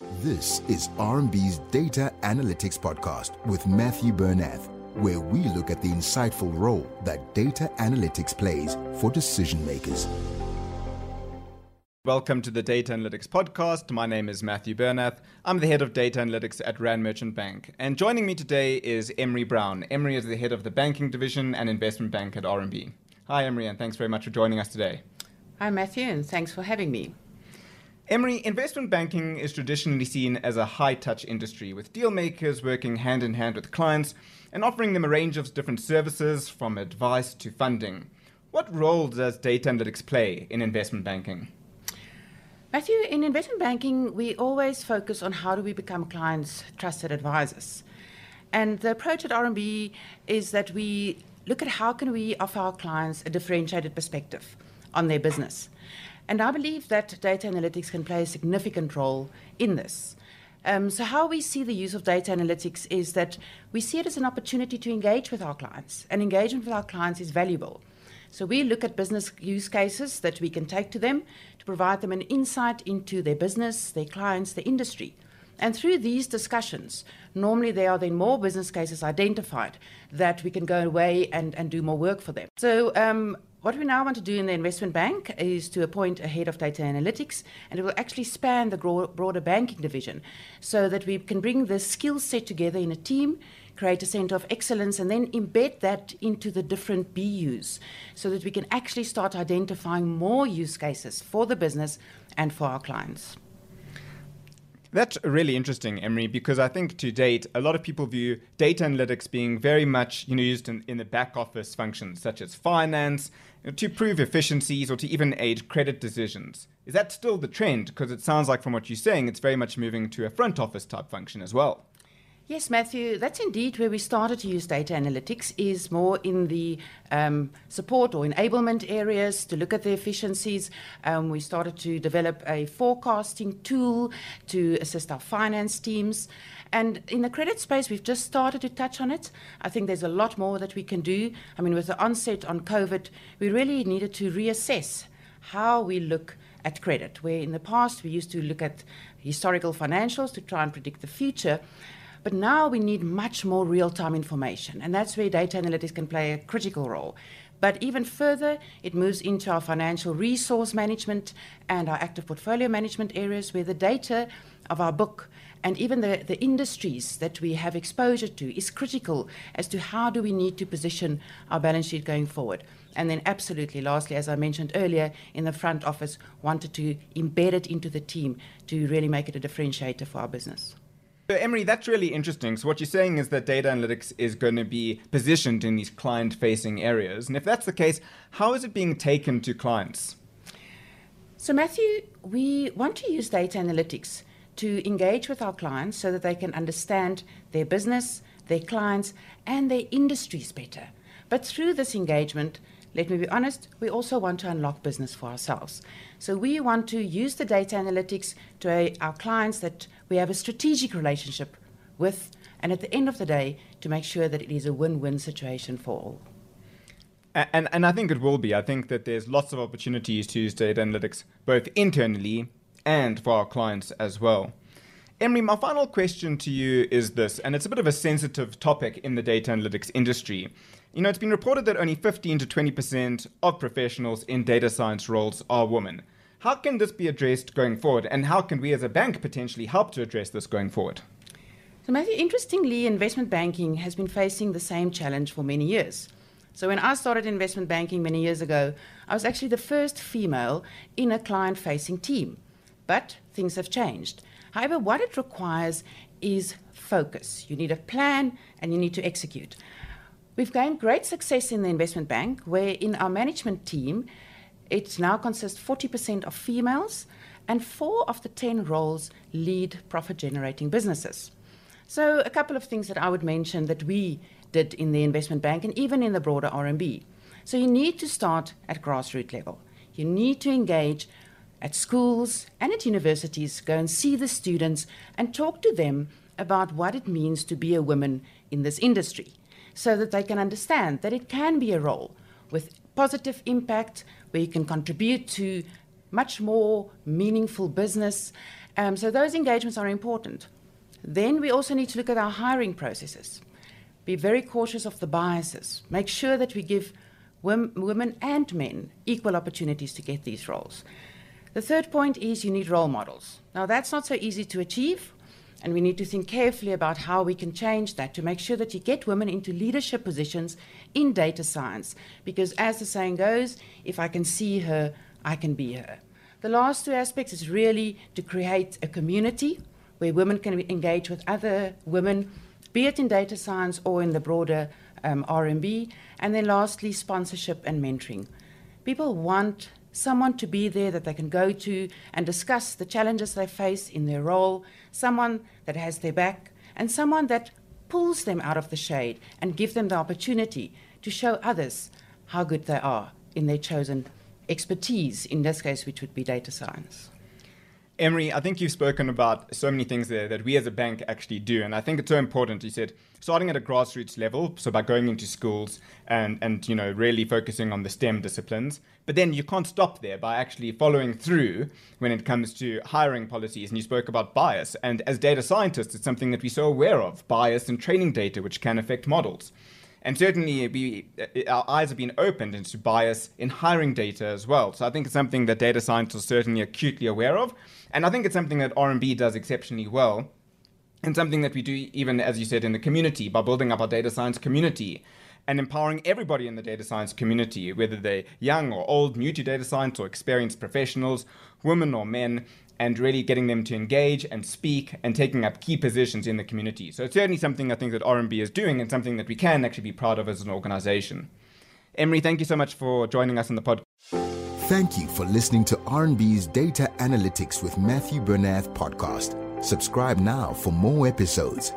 This is RMB's Data Analytics Podcast with Matthew Bernath, where we look at the insightful role that data analytics plays for decision makers. Welcome to the Data Analytics Podcast. My name is Matthew Bernath. I'm the head of data analytics at Rand Merchant Bank. And joining me today is Emery Brown. Emery is the head of the banking division and investment bank at RMB. Hi, Emery, and thanks very much for joining us today. Hi, Matthew, and thanks for having me. Emery, investment banking is traditionally seen as a high touch industry, with deal makers working hand in hand with clients and offering them a range of different services from advice to funding. What role does data analytics play in investment banking? Matthew, in investment banking, we always focus on how do we become clients' trusted advisors. And the approach at RMB is that we look at how can we offer our clients a differentiated perspective on their business. And I believe that data analytics can play a significant role in this. Um, so, how we see the use of data analytics is that we see it as an opportunity to engage with our clients, and engagement with our clients is valuable. So, we look at business use cases that we can take to them to provide them an insight into their business, their clients, their industry. And through these discussions, normally there are then more business cases identified that we can go away and, and do more work for them. So um, what we now want to do in the investment bank is to appoint a head of data analytics, and it will actually span the broader banking division so that we can bring the skill set together in a team, create a center of excellence, and then embed that into the different BUs so that we can actually start identifying more use cases for the business and for our clients. That's really interesting, Emery, because I think to date, a lot of people view data analytics being very much you know, used in, in the back office functions, such as finance, you know, to prove efficiencies or to even aid credit decisions. Is that still the trend? Because it sounds like from what you're saying, it's very much moving to a front office type function as well. Yes, Matthew, that's indeed where we started to use data analytics is more in the um, support or enablement areas to look at the efficiencies. Um, we started to develop a forecasting tool to assist our finance teams. And in the credit space, we've just started to touch on it. I think there's a lot more that we can do. I mean, with the onset on COVID, we really needed to reassess how we look at credit, where in the past we used to look at historical financials to try and predict the future. But now we need much more real time information, and that's where data analytics can play a critical role. But even further, it moves into our financial resource management and our active portfolio management areas where the data of our book and even the, the industries that we have exposure to is critical as to how do we need to position our balance sheet going forward. And then absolutely lastly, as I mentioned earlier, in the front office, wanted to embed it into the team to really make it a differentiator for our business. So, Emery, that's really interesting. So, what you're saying is that data analytics is going to be positioned in these client facing areas. And if that's the case, how is it being taken to clients? So, Matthew, we want to use data analytics to engage with our clients so that they can understand their business, their clients, and their industries better. But through this engagement, let me be honest, we also want to unlock business for ourselves. So we want to use the data analytics to uh, our clients that we have a strategic relationship with, and at the end of the day, to make sure that it is a win win situation for all. And, and I think it will be. I think that there's lots of opportunities to use data analytics both internally and for our clients as well. Emery, my final question to you is this, and it's a bit of a sensitive topic in the data analytics industry. You know, it's been reported that only 15 to 20% of professionals in data science roles are women. How can this be addressed going forward, and how can we as a bank potentially help to address this going forward? So, Matthew, interestingly, investment banking has been facing the same challenge for many years. So, when I started investment banking many years ago, I was actually the first female in a client facing team. But things have changed. However, what it requires is focus. You need a plan and you need to execute. We've gained great success in the investment bank, where in our management team, it now consists 40% of females, and four of the 10 roles lead profit generating businesses. So, a couple of things that I would mention that we did in the investment bank and even in the broader RMB. So, you need to start at grassroots level. You need to engage at schools and at universities, go and see the students and talk to them about what it means to be a woman in this industry so that they can understand that it can be a role with positive impact where you can contribute to much more meaningful business Um, so those engagements are important. Then we also need to look at our hiring processes. Be very cautious of the biases. Make sure that we give women and men equal opportunities to get these roles. The third point is you need role models. Now, that's not so easy to achieve, and we need to think carefully about how we can change that to make sure that you get women into leadership positions in data science. Because, as the saying goes, if I can see her, I can be her. The last two aspects is really to create a community where women can engage with other women, be it in data science or in the broader um, RMB. And then lastly, sponsorship and mentoring. People want someone to be there that they can go to and discuss the challenges they face in their role, someone that has their back, and someone that pulls them out of the shade and give them the opportunity to show others how good they are in their chosen expertise, in this case, which would be data science. Emery, I think you've spoken about so many things there that we as a bank actually do, and I think it's so important. You said starting at a grassroots level, so by going into schools and and you know really focusing on the STEM disciplines, but then you can't stop there by actually following through when it comes to hiring policies. And you spoke about bias, and as data scientists, it's something that we're so aware of bias and training data, which can affect models. And certainly, our eyes have been opened into bias in hiring data as well. So I think it's something that data scientists are certainly acutely aware of. And I think it's something that RMB does exceptionally well. And something that we do, even as you said, in the community by building up our data science community and empowering everybody in the data science community, whether they're young or old, new to data science or experienced professionals, women or men, and really getting them to engage and speak and taking up key positions in the community. So it's certainly something I think that RMB is doing and something that we can actually be proud of as an organization. Emery, thank you so much for joining us on the podcast. Thank you for listening to RMB's Data Analytics with Matthew Bernath podcast. Subscribe now for more episodes.